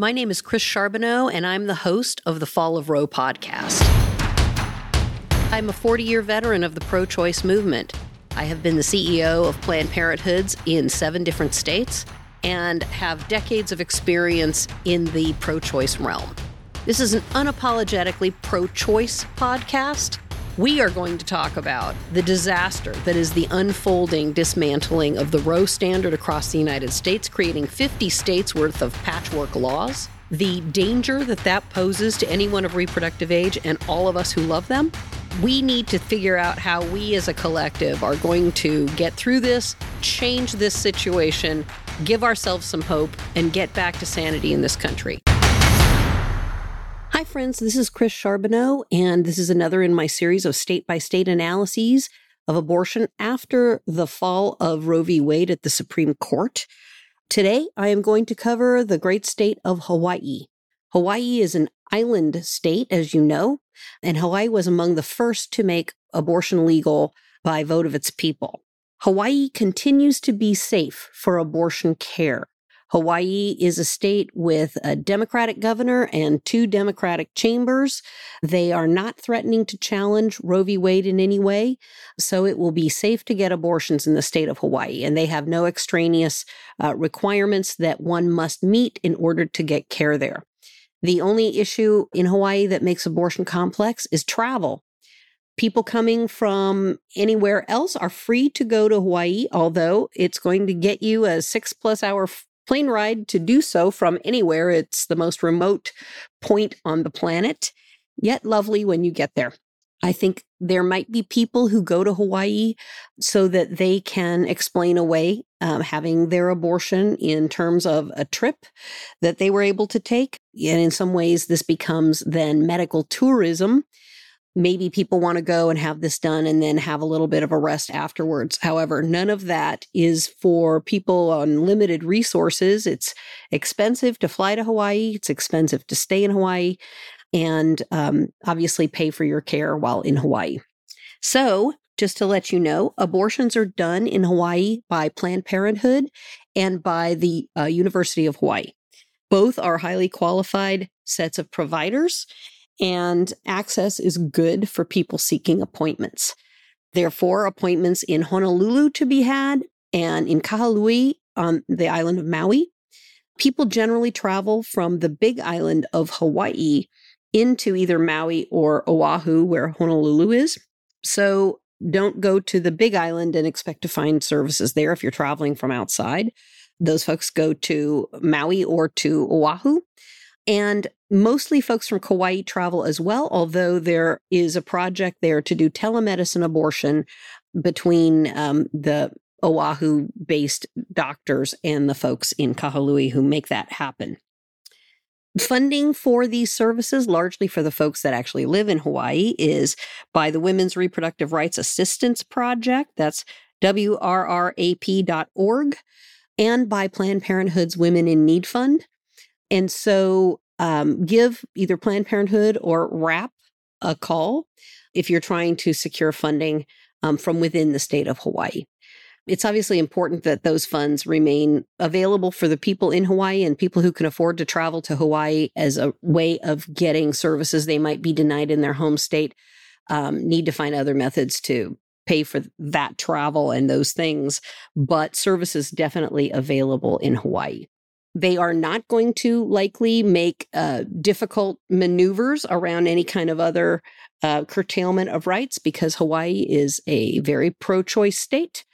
My name is Chris Charbonneau, and I'm the host of the Fall of Roe podcast. I'm a 40 year veteran of the pro choice movement. I have been the CEO of Planned Parenthoods in seven different states and have decades of experience in the pro choice realm. This is an unapologetically pro choice podcast. We are going to talk about the disaster that is the unfolding dismantling of the Roe standard across the United States, creating 50 states worth of patchwork laws, the danger that that poses to anyone of reproductive age and all of us who love them. We need to figure out how we as a collective are going to get through this, change this situation, give ourselves some hope, and get back to sanity in this country. Hi, friends. This is Chris Charbonneau, and this is another in my series of state by state analyses of abortion after the fall of Roe v. Wade at the Supreme Court. Today, I am going to cover the great state of Hawaii. Hawaii is an island state, as you know, and Hawaii was among the first to make abortion legal by vote of its people. Hawaii continues to be safe for abortion care. Hawaii is a state with a Democratic governor and two Democratic chambers. They are not threatening to challenge Roe v. Wade in any way. So it will be safe to get abortions in the state of Hawaii. And they have no extraneous uh, requirements that one must meet in order to get care there. The only issue in Hawaii that makes abortion complex is travel. People coming from anywhere else are free to go to Hawaii, although it's going to get you a six plus hour plane ride to do so from anywhere. It's the most remote point on the planet, yet lovely when you get there. I think there might be people who go to Hawaii so that they can explain away um, having their abortion in terms of a trip that they were able to take. And in some ways, this becomes then medical tourism maybe people want to go and have this done and then have a little bit of a rest afterwards. However, none of that is for people on limited resources. It's expensive to fly to Hawaii, it's expensive to stay in Hawaii, and um, obviously pay for your care while in Hawaii. So, just to let you know, abortions are done in Hawaii by Planned Parenthood and by the uh, University of Hawaii. Both are highly qualified sets of providers and access is good for people seeking appointments. Therefore, appointments in Honolulu to be had and in Kahului on the island of Maui. People generally travel from the big island of Hawaii into either Maui or Oahu, where Honolulu is. So don't go to the big island and expect to find services there if you're traveling from outside. Those folks go to Maui or to Oahu. And mostly folks from Kauai travel as well, although there is a project there to do telemedicine abortion between um, the Oahu based doctors and the folks in Kahului who make that happen. Funding for these services, largely for the folks that actually live in Hawaii, is by the Women's Reproductive Rights Assistance Project. That's WRRAP.org and by Planned Parenthood's Women in Need Fund. And so um, give either Planned Parenthood or WRRAP a call if you're trying to secure funding um, from within the state of Hawaii. It's obviously important that those funds remain available for the people in Hawaii and people who can afford to travel to Hawaii as a way of getting services they might be denied in their home state. Um, need to find other methods to pay for that travel and those things, but services definitely available in Hawaii. They are not going to likely make uh, difficult maneuvers around any kind of other uh, curtailment of rights because Hawaii is a very pro choice state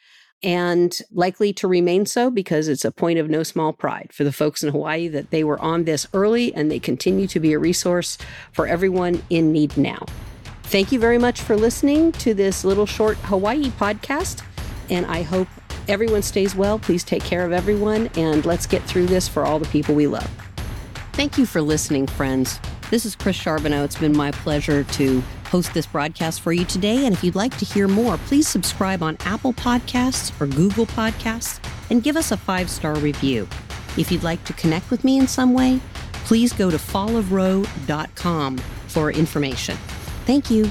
and likely to remain so because it's a point of no small pride for the folks in Hawaii that they were on this early and they continue to be a resource for everyone in need now. Thank you very much for listening to this little short Hawaii podcast, and I hope everyone stays well. Please take care of everyone, and let's get through this for all the people we love. Thank you for listening, friends. This is Chris Charbonneau. It's been my pleasure to host this broadcast for you today. And if you'd like to hear more, please subscribe on Apple Podcasts or Google Podcasts and give us a five star review. If you'd like to connect with me in some way, please go to fallofroe.com for information. Thank you.